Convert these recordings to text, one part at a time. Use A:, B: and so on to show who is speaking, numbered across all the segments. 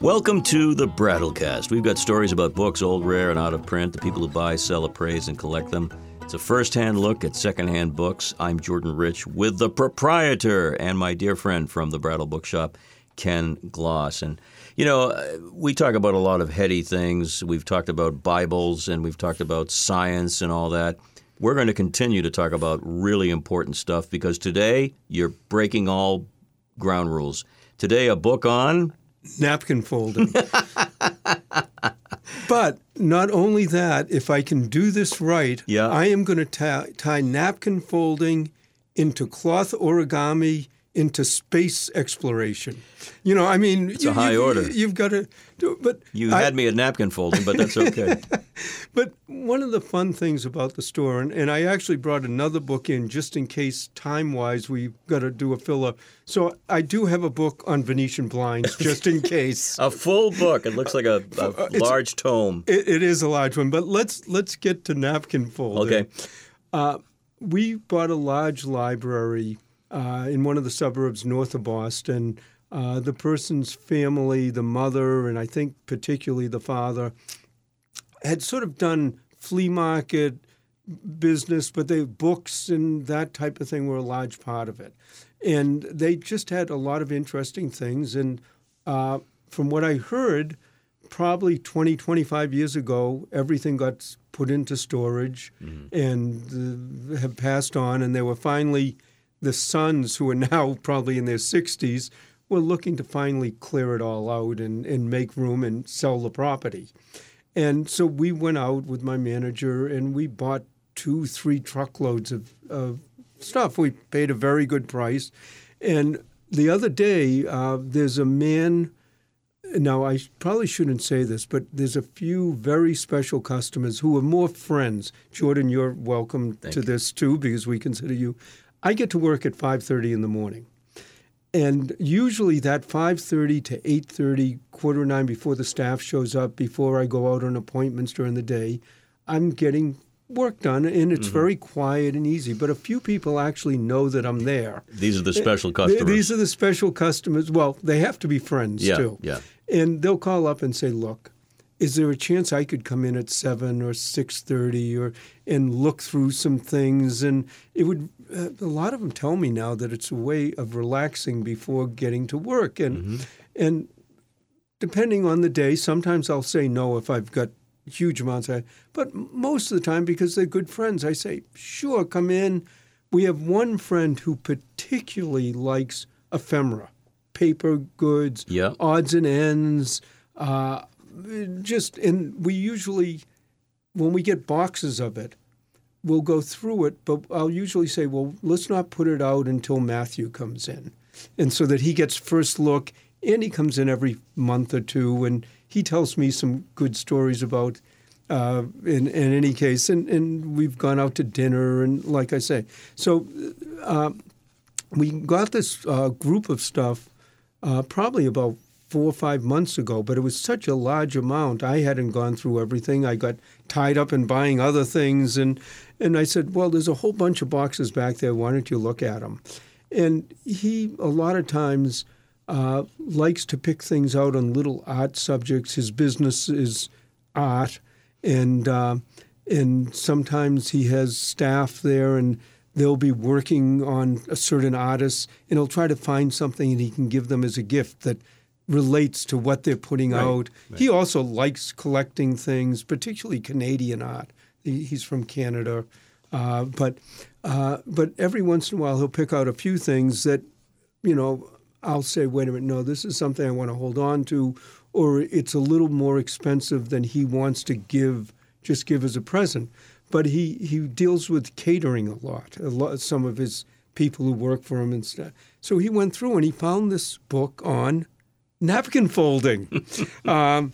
A: Welcome to the Brattlecast. We've got stories about books, old, rare, and out of print, the people who buy, sell, appraise, and collect them. It's a first hand look at secondhand books. I'm Jordan Rich with the proprietor and my dear friend from the Brattle Bookshop, Ken Gloss. And, you know, uh, we talk about a lot of heady things. We've talked about Bibles and we've talked about science and all that. We're going to continue to talk about really important stuff because today you're breaking all ground rules. Today, a book on
B: napkin folding. but not only that, if I can do this right,
A: Yeah.
B: I am going to tie, tie napkin folding into cloth origami into space exploration. You know, I mean, it's
A: a high order.
B: You've got to do, but
A: You
B: I-
A: had me at napkin folding, but that's okay.
B: But one of the fun things about the store, and, and I actually brought another book in just in case time wise we've got to do a filler. So I do have a book on Venetian blinds just in case.
A: a full book. It looks like a, a
B: Uh,
A: large tome.
B: It, it is a large one, but let's let's get to napkin folding.
A: Okay.
B: we bought a large library uh, in one of the suburbs north of Boston. Uh, the person's family, the mother, and I think particularly the father, had sort of done flea market business, but they books and that type of thing were a large part of it. And they just had a lot of interesting things. And uh, from what I heard, probably 20, 25 years ago, everything got put into storage and uh, have passed on. And they were finally, the sons, who are now probably in their 60s, were looking to finally clear it all out and, and make room and sell the property. And so we went out with my manager and we bought two, three truckloads of, of stuff. We paid a very good price. And the other day, uh, there's a man. Now, I probably shouldn't say this, but there's a few very special customers who are more friends. Jordan, you're welcome to this too because we consider you. I get to work at 5:30 in the morning. And usually that 5:30 to 8:30, quarter to nine before the staff shows up, before I go out on appointments during the day, I'm getting work done and it's mm-hmm. very quiet and easy. But a few people actually know that I'm there.
A: These are the eh,
B: special
A: customers.
B: These are the special customers. Well, they have to be friends
A: Yeah,
B: too.
A: yeah.
B: And they'll call up and say, "Look, is there a chance I could come in at seven or six thirty, or and look through some things?" And it would. Uh, a lot of them tell me now that it's a way of relaxing before getting to work, and
A: Mm-hmm.
B: and depending on the day, sometimes I'll say no if I've got huge amounts. Of, but most of the time, because they're good friends, I say, sure, come in. We have one friend who particularly likes ephemera, paper goods,
A: Yeah.
B: odds and ends. Uh, just and we usually, when we get boxes of it, we'll go through it. But I'll usually say, well, let's not put it out until Matthew comes in, and so that he gets first look. And he comes in every month or two, and he tells me some good stories about. Uh, in, in any case, and, and we've gone out to dinner, and like I say, so uh, we got this uh, group of stuff uh, probably about four or five months ago, but it was such a large amount. I hadn't gone through everything. I got tied up in buying other things, and and I said, "Well, there's a whole bunch of boxes back there. Why don't you look at them?" And he, a lot of times, uh, likes to pick things out on little art subjects. His business is art, and uh, and sometimes he has staff there, and they'll be working on a certain artist, and he'll try to find something and he can give them as a gift that relates to what they're putting out. He also likes collecting things, particularly Canadian art. He's from Canada, uh, but uh, but every once in a while he'll pick out a few things that you know, I'll say, wait a minute, no, this is something I want to hold on to, or it's a little more expensive than he wants to give, just give as a present. But he, he deals with catering a lot, a lot, some of his people who work for him and stuff. So he went through and he found this book on napkin folding. um,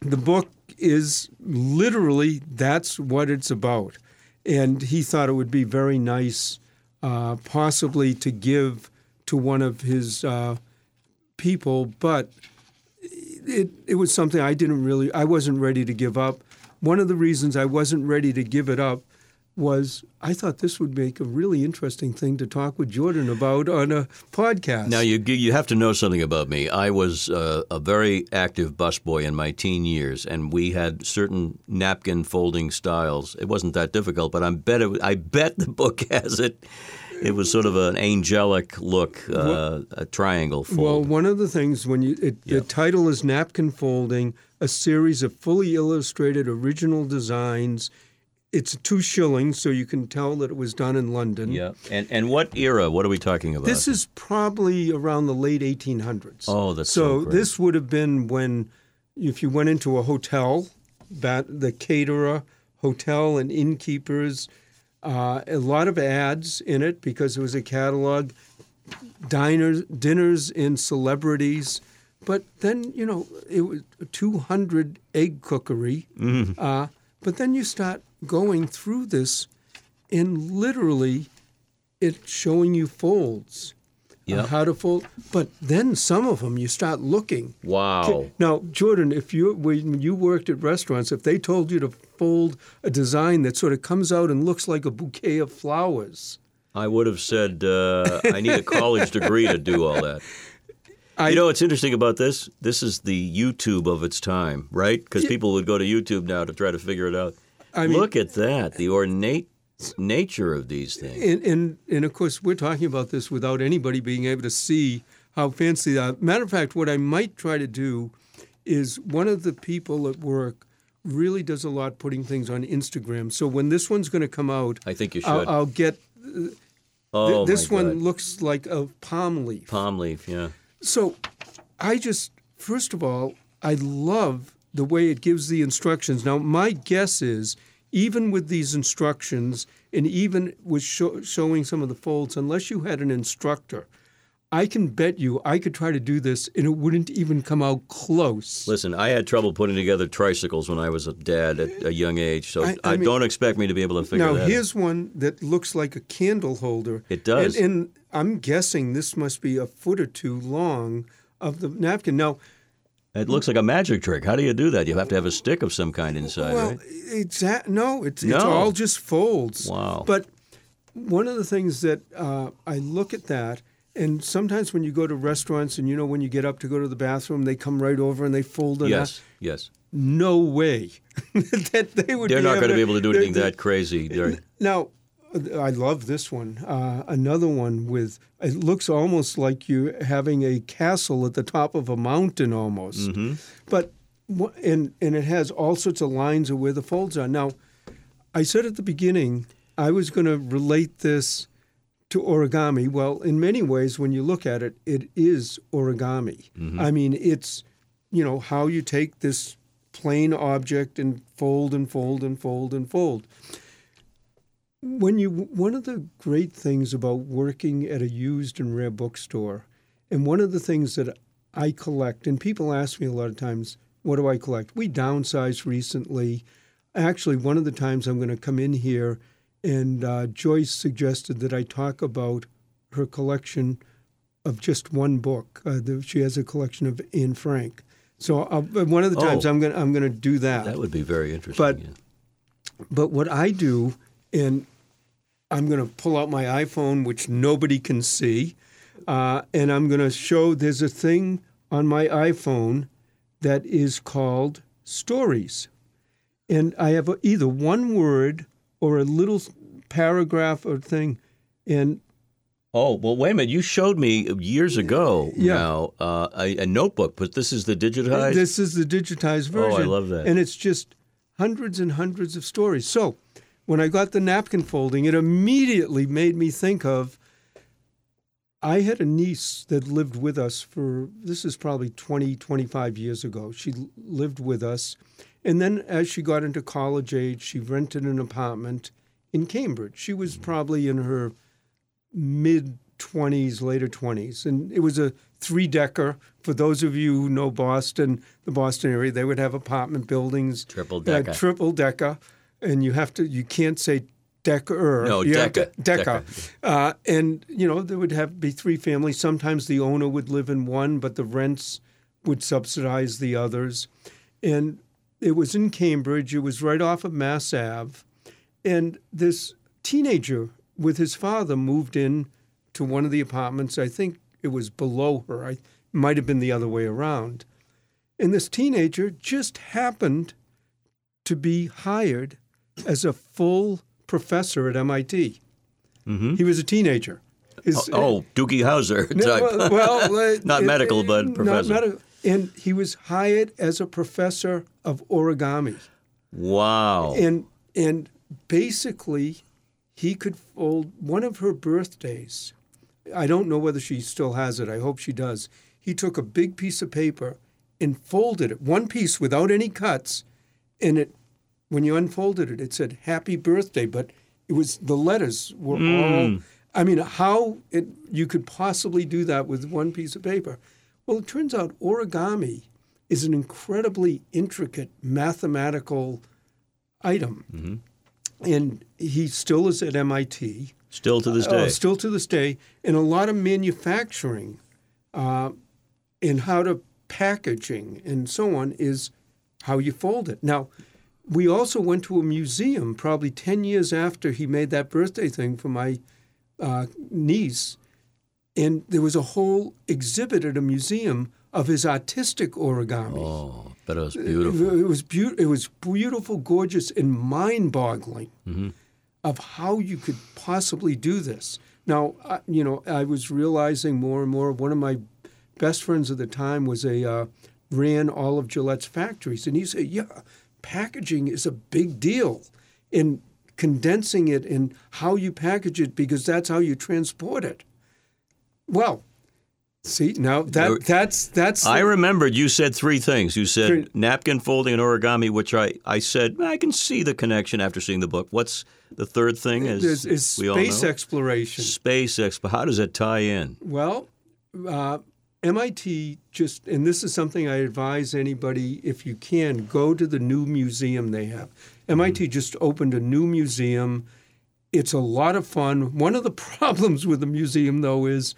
B: the book is literally that's what it's about. And he thought it would be very nice, uh, possibly to give to one of his uh, people, but it, it was something I didn't really, I wasn't ready to give up. One of the reasons I wasn't ready to give it up, was I thought this would make a really interesting thing to talk with Jordan about on a podcast.
A: Now you you have to know something about me. I was uh, a very active busboy in my teen years, and we had certain napkin folding styles. It wasn't that difficult, but I bet it, I bet the book has it. It was sort of an angelic look, uh, a triangle fold.
B: Well, one of the things when you it, the title is Napkin Folding, a series of fully illustrated original designs. It's two shillings, so you can tell that it was done in London.
A: yeah, and and what era? What are we talking about?
B: This is probably around the late 1800s.
A: Oh, that's so great.
B: this would have been when, if you went into a hotel, that the caterer, hotel, and innkeepers, uh, a lot of ads in it because it was a catalog, diners, dinners in celebrities. But then you know it was 200 egg cookery.
A: Mm-hmm.
B: Uh, but then you start going through this, and literally, it's showing you folds.
A: Yeah.
B: how to fold. But then some of them you start looking.
A: wow.
B: Now, Jordan, if you when you worked at restaurants, if they told you to fold a design that sort of comes out and looks like a bouquet of flowers,
A: I would have said uh, I need a college degree to do all that.
B: I,
A: You know what's interesting about this? This is the YouTube of its time, right? Because people would go to YouTube now to try to figure it out.
B: I mean-
A: Look at that, the ornate nature of these things.
B: and, and and of course we're talking about this without anybody being able to see how fancy that. Matter of fact, what I might try to do is one of the people at work really does a lot putting things on Instagram. So when this one's going to come out,
A: I think you
B: I'll,
A: should.
B: I'll get.
A: Uh, oh,
B: this
A: my
B: one
A: God.
B: looks like a palm leaf.
A: palm leaf, yeah.
B: So I just, first of all, I love the way it gives the instructions. Now, my guess is even with these instructions and even with sho- showing some of the folds, unless you had an instructor, I can bet you I could try to do this and it wouldn't even come out close.
A: Listen, I had trouble putting together tricycles when I was a dad at a young age, so
B: I-
A: I,
B: I mean-
A: don't expect me to be able to figure
B: Now,
A: that out.
B: Now, here's one that looks like a candle holder.
A: It does.
B: And, and I'm guessing this must be a foot or two long of the napkin. Now,
A: It looks like a magic trick. How do you do that? You have to have a stick of some kind inside,
B: Well,
A: right?
B: exact. No, it's it's
A: No.
B: all just folds.
A: Wow.
B: But one of the things that uh, I look at that, and sometimes when you go to restaurants, and you know when you get up to go to the bathroom, they come right over and they fold it.
A: Yes, yes.
B: No way that they would.
A: They're
B: be
A: not going to be able to do anything that crazy. They're-
B: now, I love this one. Uh, another one with it looks almost like you having a castle at the top of a mountain, almost.
A: Mm-hmm.
B: But and and it has all sorts of lines of where the folds are. Now, I said at the beginning I was going to relate this to origami. Well, in many ways, when you look at it, it is origami. I mean, it's you know how you take this plain object and fold and fold and fold and fold when you one of the great things about working at a used and rare bookstore and one of the things that i collect and people ask me a lot of times what do i collect we downsized recently actually one of the times i'm going to come in here and uh, joyce suggested that i talk about her collection of just one book uh, the, she has a collection of anne frank so I'll, one of the times
A: Oh.
B: i'm going to i'm going to do that
A: that would be very interesting.
B: But-
A: yeah.
B: but what I do, and I'm going to pull out my iPhone, which nobody can see, uh, and I'm going to show there's a thing on my iPhone that is called Stories. And I have a, either one word or a little paragraph or thing. And
A: Oh well, wait a minute! You showed me years ago
B: Yeah.
A: now uh, a, a notebook, but this is the digitized.
B: this is the digitized version.
A: Oh, I love that.
B: And it's just hundreds and hundreds of stories. So when I got the napkin folding, it immediately made me think of I had a niece that lived with us for this is probably 20, 25 years ago. She lived with us. And then as she got into college age, she rented an apartment in Cambridge. She was probably in her mid 20s, later 20s. And it was a three decker. For those of you who know Boston, the Boston area, they would have apartment buildings.
A: Triple
B: uh,
A: decker.
B: triple decker. And you have to, you can't say decker.
A: No,
B: you have
A: decker.
B: to- Decker.
A: Decker.
B: Uh, and, you know, there would have be three families. Sometimes the owner would live in one, but the rents would subsidize the others. And it was in Cambridge. It was right off of Mass Ave. And this teenager with his father moved in to one of the apartments. I think it was below her. I might have been the other way around. And this teenager just happened to be hired as a full professor at MIT. Mm-hmm. He was a teenager. His-
A: Oh, oh Doogie Howser type.
B: well,
A: Not
B: it-
A: medical,
B: it-
A: but professor.
B: medical. And he was hired as a professor of origami.
A: wow.
B: And and basically, he could fold one of her birthdays. I don't know whether she still has it. I hope she does. He took a big piece of paper and folded it, one piece without any cuts, and it. When you unfolded it, it said "Happy Birthday," but it was the letters were all. I mean, how it, you could possibly do that with one piece of paper? Well, it turns out origami is an incredibly intricate mathematical item. And he still is at MIT,
A: Still to this
B: uh,
A: day.
B: still to this day, and a lot of manufacturing uh, and how to packaging and so on is how you fold it. Now, we also went to a museum probably 10 years after he made that birthday thing for my uh, niece, and there was a whole exhibit at a museum of his artistic origami.
A: oh, but it was beautiful.
B: It was beautiful. It was beautiful, gorgeous, and mind-boggling
A: Mm-hmm.
B: of how you could possibly do this. Now, I, you know, I was realizing more and more. One of my best friends at the time was a uh, ran all of Gillette's factories, and he said, "Yeah, packaging is a big deal in condensing it and how you package it because that's how you transport it." Well, see now that that's that's
A: I remembered you said three things. You said
B: Three-
A: napkin folding and origami, which I, I said I can see the connection after seeing the book. What's the third thing?
B: Is, is
A: we all
B: space exploration.
A: Space expo. How does it tie in?
B: Well, uh, MIT just, and this is something I advise anybody, if you can, go to the new museum they have. MIT mm-hmm. just opened a new museum. It's a lot of fun. One of the problems with the museum, though, is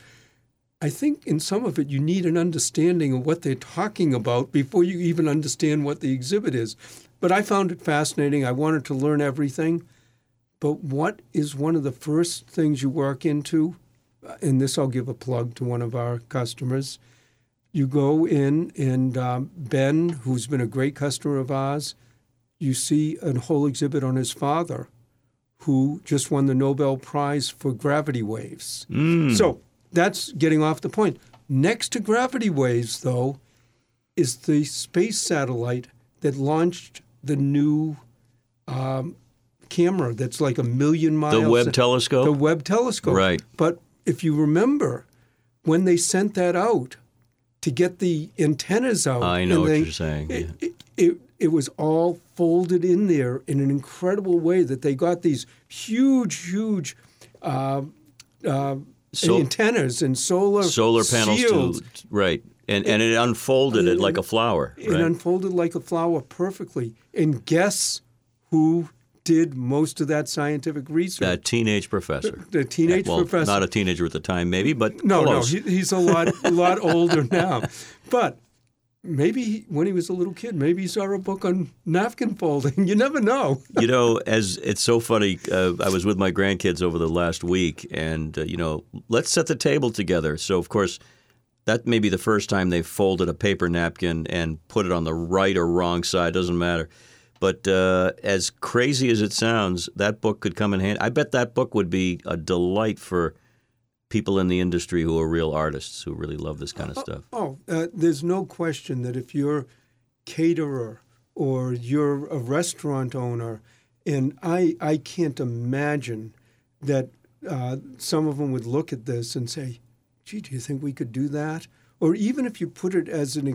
B: I think in some of it you need an understanding of what they're talking about before you even understand what the exhibit is. But I found it fascinating. I wanted to learn everything. But what is one of the first things you walk into? And this I'll give a plug to one of our customers. You go in, and um, Ben, who's been a great customer of ours, you see a whole exhibit on his father, who just won the Nobel Prize for gravity waves. So that's getting off the point. Next to gravity waves, though, is the space satellite that launched the new um, camera that's like a million miles.
A: The Webb telescope.
B: The Webb telescope.
A: Right.
B: But if you remember, when they sent that out to get the antennas out,
A: I know what
B: they-
A: you're saying,
B: It,
A: yeah.
B: it, it, it was all folded in there in an incredible way that they got these huge, huge uh, uh,
A: So-
B: antennas and solar
A: Solar panels too. Right. And and it unfolded it like a flower.
B: It
A: Right.
B: unfolded like a flower perfectly. And guess who did most of that scientific research?
A: that teenage professor.
B: the teenage professor?
A: well,
B: professor.
A: not a teenager at the time, maybe, but
B: No,
A: close.
B: no, he, he's a lot, a lot older now. But maybe he, when he was a little kid, maybe he saw a book on napkin folding. You never know.
A: you know, as it's so funny, uh, I was with my grandkids over the last week, and uh, you know, let's set the table together. So, of course, that may be the first time they've folded a paper napkin and put it on the right or wrong side. Doesn't matter. But uh, as crazy as it sounds, that book could come in handy. I bet that book would be a delight for people in the industry who are real artists who really love this kind of stuff.
B: Oh, uh, there's no question that if you're caterer or you're a restaurant owner, and I, I can't imagine that uh, some of them would look at this and say, "Gee, do you think we could do that?" Or even if you put it as an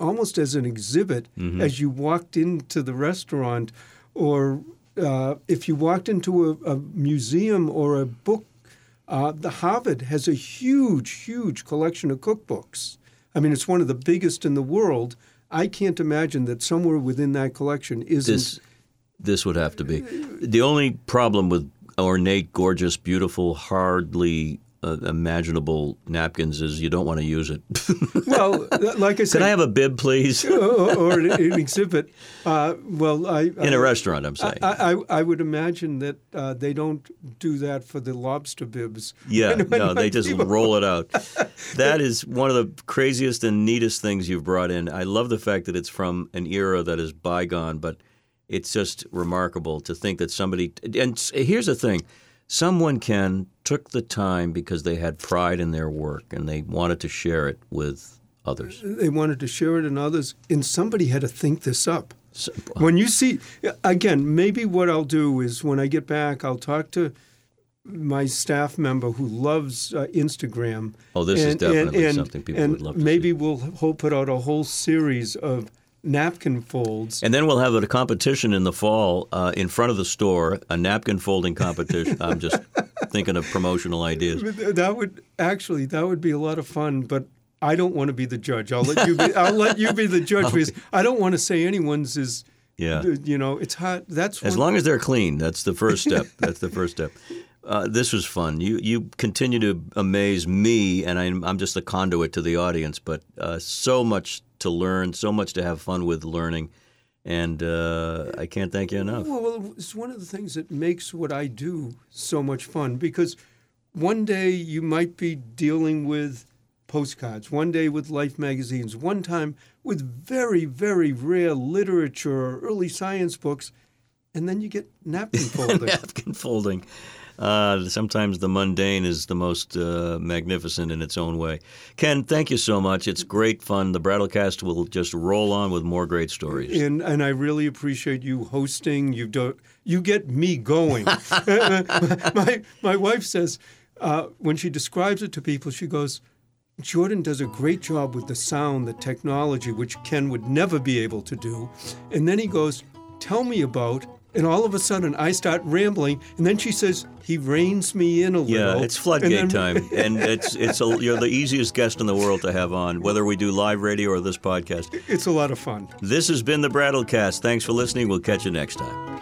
B: almost as an exhibit as you walked into the restaurant, or uh, if you walked into a, a museum or a book uh, the Harvard has a huge, huge collection of cookbooks. I mean, it's one of the biggest in the world. I can't imagine that somewhere within that collection isn't.
A: This this would have to be the only problem with ornate, gorgeous, beautiful, hardly uh, imaginable napkins is you don't want to use it.
B: Well, like I said,
A: Can I have a bib, please?
B: or, or an, an exhibit. Uh, well, I
A: In
B: I,
A: a restaurant, I'm saying.
B: I, I, I would imagine that uh, they don't do that for the lobster bibs.
A: Yeah,
B: When- when
A: no, they just roll it out. That is one of the craziest and neatest things you've brought in. I love the fact that it's from an era that is bygone, but it's just remarkable to think that somebody. And here's the thing someone can took the time because they had pride in their work and they wanted to share it with others.
B: They wanted to share it in others, and somebody had to think this up.
A: So-
B: When you see, again, maybe what I'll do is when I get back, I'll talk to my staff member who loves uh, Instagram.
A: Oh, this is definitely something people
B: and
A: would love to
B: maybe
A: see.
B: we'll put out a whole series of napkin folds.
A: And then we'll have a competition in the fall uh, in front of the store, a napkin folding competition. I'm just thinking of promotional ideas.
B: That would actually that would be a lot of fun, but I don't want to be the judge. I'll let you be. I'll let you be the judge because I don't want to say anyone's is.
A: Yeah.
B: You know, it's hot. That's
A: As long as they're clean, that's the first step. that's the first step. Uh, this was fun. You you continue to amaze me, and I'm I'm just a conduit to the audience. But uh, so much to learn, so much to have fun with learning, and uh, I can't thank you enough.
B: Well, it's one of the things that makes what I do so much fun because one day you might be dealing with postcards, one day with Life magazines, one time with very, very rare literature or early science books, and then you get napkin folding.
A: Napkin folding. Uh, sometimes the mundane is the most uh, magnificent in its own way. Ken, thank you so much. It's great fun. The Brattlecast will just roll on with more great stories.
B: and and I really appreciate you hosting. You do you get me going. my my wife says uh, when she describes it to people, she goes, Jordan does a great job with the sound, the technology, which Ken would never be able to do. And then he goes, tell me about. And all of a sudden, I start rambling, and then she says he reins me in a little."
A: Yeah, it's floodgate
B: and then-
A: time, and it's it's a, you're the easiest guest in the world to have on, whether we do live radio or this podcast.
B: It's a lot of fun.
A: This has been the Brattlecast. Thanks for listening. We'll catch you next time.